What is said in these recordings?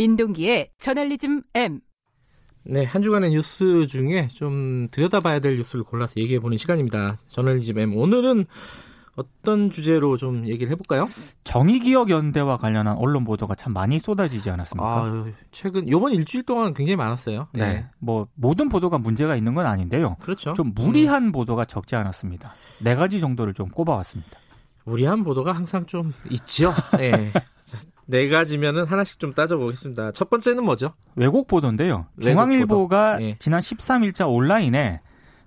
민동기의 저널리즘 M. 네, 한 주간의 뉴스 중에 좀 들여다봐야 될 뉴스를 골라서 얘기해보는 시간입니다. 저널리즘 M. 오늘은 어떤 주제로 좀 얘기를 해볼까요? 정의기억연대와 관련한 언론 보도가 참 많이 쏟아지지 않았습니까? 아, 최근 이번 일주일 동안 굉장히 많았어요. 네. 네. 뭐 모든 보도가 문제가 있는 건 아닌데요. 그렇죠. 좀 무리한 음. 보도가 적지 않았습니다. 네 가지 정도를 좀 꼽아왔습니다. 무리한 보도가 항상 좀 있지요. 네. 네 가지면은 하나씩 좀 따져보겠습니다. 첫 번째는 뭐죠? 외국 보도인데요. 외국 중앙일보가 보도. 네. 지난 13일자 온라인에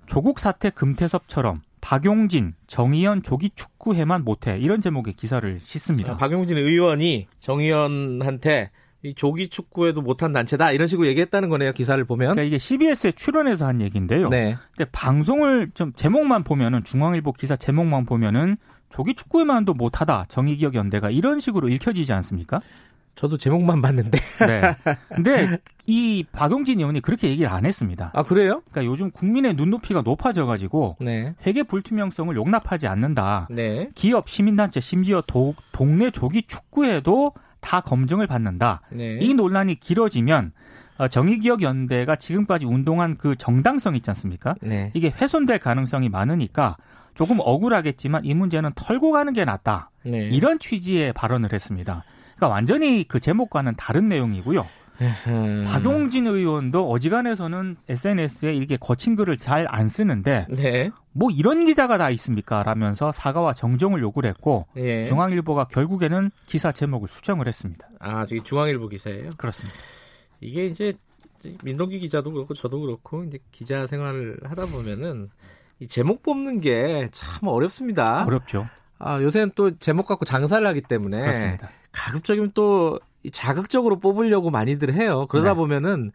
조국 사태 금태섭처럼 박용진, 정의연 조기 축구해만 못해 이런 제목의 기사를 싣습니다. 박용진 의원이 정의연한테 이 조기 축구에도 못한 단체다 이런 식으로 얘기했다는 거네요 기사를 보면. 그러니까 이게 CBS에 출연해서 한 얘기인데요. 네. 근데 방송을 좀 제목만 보면은 중앙일보 기사 제목만 보면은 조기 축구에만도 못하다 정의기억 연대가 이런 식으로 읽혀지지 않습니까? 저도 제목만 봤는데. 네. 근데 이 박용진 의원이 그렇게 얘기를 안 했습니다. 아 그래요? 그러니까 요즘 국민의 눈높이가 높아져가지고 네. 회계 불투명성을 용납하지 않는다. 네. 기업, 시민단체, 심지어 도, 동네 조기 축구에도 다 검증을 받는다. 네. 이 논란이 길어지면 어, 정의기억연대가 지금까지 운동한 그 정당성 있지 않습니까? 네. 이게 훼손될 가능성이 많으니까 조금 억울하겠지만 이 문제는 털고 가는 게 낫다. 네. 이런 취지의 발언을 했습니다. 그러니까 완전히 그 제목과는 다른 내용이고요. 박용진 의원도 어지간해서는 SNS에 이렇게 거친 글을 잘 안 쓰는데 네. 뭐 이런 기자가 다 있습니까? 라면서 사과와 정정을 요구를 했고 네. 중앙일보가 결국에는 기사 제목을 수정을 했습니다. 아, 저기 중앙일보 기사예요? 그렇습니다. 이게 이제 민동기 기자도 그렇고 저도 그렇고 이제 기자 생활을 하다 보면은 이 제목 뽑는 게 참 어렵습니다. 어렵죠. 아, 요새는 또 제목 갖고 장사를 하기 때문에 그렇습니다. 가급적이면 또 자극적으로 뽑으려고 많이들 해요. 그러다 네. 보면은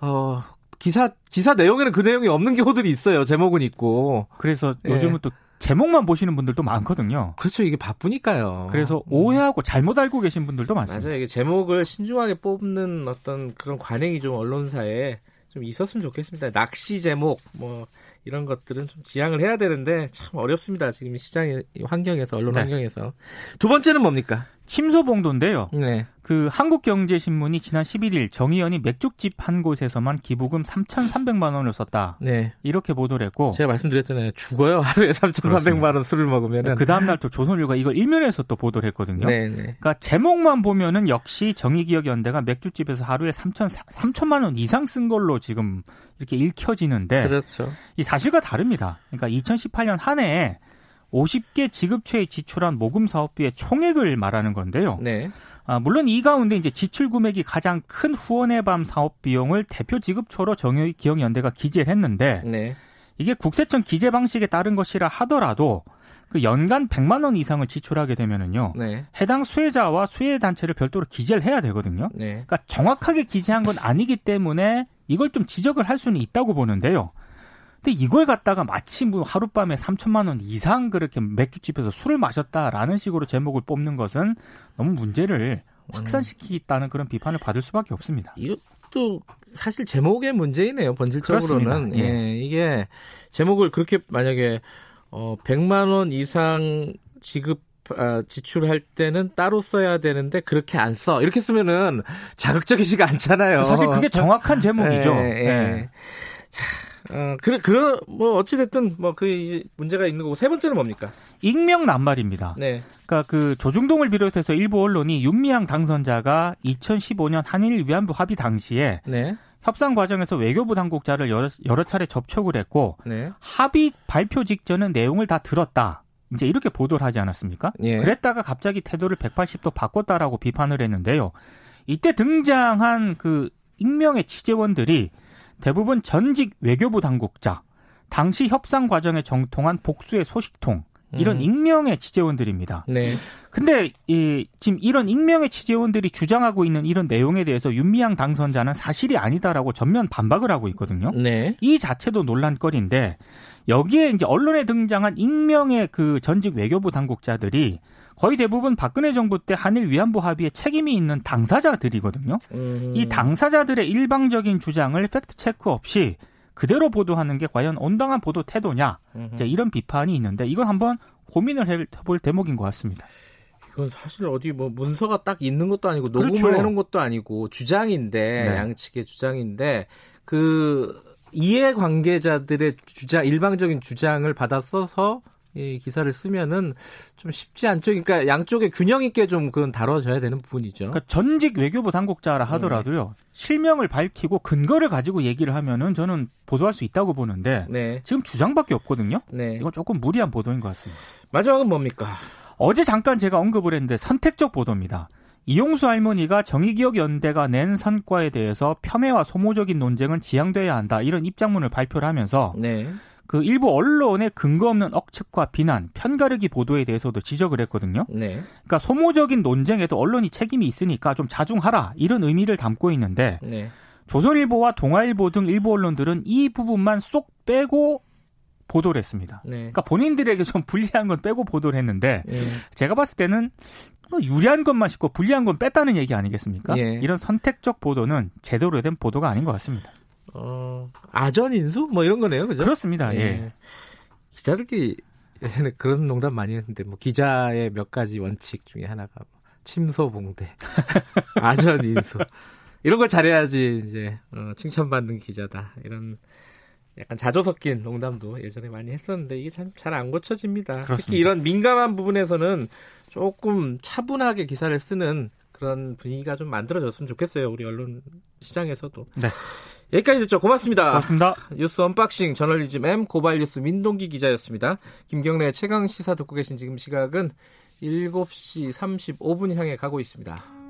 어 기사 기사 내용에는 그 내용이 없는 경우들이 있어요. 제목은 있고. 그래서 예. 요즘은 또 제목만 보시는 분들도 많거든요. 그렇죠. 이게 바쁘니까요. 그래서 음. 오해하고 잘못 알고 계신 분들도 많습니다. 맞아요. 이게 제목을 신중하게 뽑는 어떤 그런 관행이 좀 언론사에 좀 있었으면 좋겠습니다. 낚시 제목 뭐 이런 것들은 좀 지양을 해야 되는데 참 어렵습니다. 지금 시장의 환경에서 언론 네. 환경에서 두 번째는 뭡니까? 침소봉도인데요. 네. 그 한국경제신문이 지난 11일 정의연이 맥주집 한 곳에서만 기부금 3,300만 원을 썼다. 네. 이렇게 보도를 했고 제가 말씀드렸잖아요. 죽어요. 하루에 3,300만 원 술을 먹으면. 그 다음 날 또 조선일보가 이걸 일면에서 또 보도를 했거든요. 네, 네. 그러니까 제목만 보면은 역시 정의기억연대가 맥주집에서 하루에 3천 3천만 원 이상 쓴 걸로 지금 이렇게 읽혀지는데 그렇죠. 이 사실과 다릅니다. 그러니까 2018년 한 해에 50개 지급처에 지출한 모금 사업비의 총액을 말하는 건데요. 네. 아, 물론 이 가운데 이제 지출 금액이 가장 큰 후원의 밤 사업 비용을 대표 지급처로 정의기억연대가 기재를 했는데 네. 이게 국세청 기재 방식에 따른 것이라 하더라도 그 연간 100만 원 이상을 지출하게 되면은요. 네. 해당 수혜자와 수혜 단체를 별도로 기재를 해야 되거든요. 네. 그러니까 정확하게 기재한 건 아니기 때문에 이걸 좀 지적을 할 수는 있다고 보는데요. 근데 이걸 갖다가 마치 뭐 하룻밤에 3천만 원 이상 그렇게 맥주집에서 술을 마셨다라는 식으로 제목을 뽑는 것은 너무 문제를 확산시키다는 그런 비판을 받을 수밖에 없습니다. 이것도 사실 제목의 문제이네요. 본질적으로는 예. 예. 이게 제목을 그렇게 만약에 어 100만 원 이상 지급 아, 지출할 때는 따로 써야 되는데 그렇게 안 써. 이렇게 쓰면은 자극적이지가 않잖아요. 사실 그게 정확한 제목이죠. 예, 예. 예. 자, 어, 그래, 그래, 뭐, 어찌됐든, 뭐, 그, 문제가 있는 거고, 세 번째는 뭡니까? 익명 낱말입니다. 네. 그니까 그, 조중동을 비롯해서 일부 언론이 윤미향 당선자가 2015년 한일 위안부 합의 당시에 네. 협상 과정에서 외교부 당국자를 여러, 여러 차례 접촉을 했고, 네. 합의 발표 직전은 내용을 다 들었다. 이제 이렇게 보도를 하지 않았습니까? 예. 그랬다가 갑자기 태도를 180도 바꿨다라고 비판을 했는데요. 이때 등장한 그 익명의 취재원들이 대부분 전직 외교부 당국자, 당시 협상 과정에 정통한 복수의 소식통, 이런 음. 익명의 취재원들입니다. 네. 근데 이 지금 이런 익명의 취재원들이 주장하고 있는 이런 내용에 대해서 윤미향 당선자는 사실이 아니다라고 전면 반박을 하고 있거든요. 네. 이 자체도 논란거리인데 여기에 이제 언론에 등장한 익명의 그 전직 외교부 당국자들이 거의 대부분 박근혜 정부 때 한일 위안부 합의에 책임이 있는 당사자들이거든요. 음. 이 당사자들의 일방적인 주장을 팩트 체크 없이 그대로 보도하는 게 과연 온당한 보도 태도냐 이제 이런 비판이 있는데 이건 한번 고민을 해볼 대목인 것 같습니다. 이건 사실 어디 뭐 문서가 딱 있는 것도 아니고 녹음을 그렇죠. 해놓은 것도 아니고 주장인데 네. 양측의 주장인데 그 이해 관계자들의 주장 일방적인 주장을 받아 써서 이 기사를 쓰면은 좀 쉽지 않죠. 그러니까 양쪽에 균형 있게 좀 그건 다뤄져야 되는 부분이죠. 그러니까 전직 외교부 당국자라 하더라도요. 네. 실명을 밝히고 근거를 가지고 얘기를 하면은 저는 보도할 수 있다고 보는데 네. 지금 주장밖에 없거든요. 네. 이건 조금 무리한 보도인 것 같습니다. 마지막은 뭡니까? 어제 잠깐 제가 언급을 했는데 선택적 보도입니다. 이용수 할머니가 정의기억연대가 낸 성과에 대해서 폄훼와 소모적인 논쟁은 지양돼야 한다 이런 입장문을 발표를 하면서 네. 그 일부 언론의 근거 없는 억측과 비난, 편가르기 보도에 대해서도 지적을 했거든요. 네. 그러니까 소모적인 논쟁에도 언론이 책임이 있으니까 좀 자중하라 이런 의미를 담고 있는데 네. 조선일보와 동아일보 등 일부 언론들은 이 부분만 쏙 빼고 보도를 했습니다. 네. 그러니까 본인들에게 좀 불리한 건 빼고 보도를 했는데 네. 제가 봤을 때는 뭐 유리한 것만 싣고 불리한 건 뺐다는 얘기 아니겠습니까? 예. 이런 선택적 보도는 제대로 된 보도가 아닌 것 같습니다. 어, 아전 인수 뭐 이런 거네요, 그죠? 그렇습니다. 예. 예. 기자들끼리 예전에 그런 농담 많이 했는데 뭐 기자의 몇 가지 원칙 중에 하나가 뭐 침소봉대, 아전 인수 이런 걸 잘해야지 이제 어, 칭찬받는 기자다 이런 약간 자조 섞인 농담도 예전에 많이 했었는데 이게 참 잘 안 고쳐집니다. 그렇습니다. 특히 이런 민감한 부분에서는 조금 차분하게 기사를 쓰는 그런 분위기가 좀 만들어졌으면 좋겠어요. 우리 언론 시장에서도. 네. 여기까지 듣죠. 고맙습니다. 고맙습니다. 뉴스 언박싱 저널리즘 M 고발뉴스 민동기 기자였습니다. 김경래 최강 시사 듣고 계신 지금 시각은 7시 35분 향해 가고 있습니다.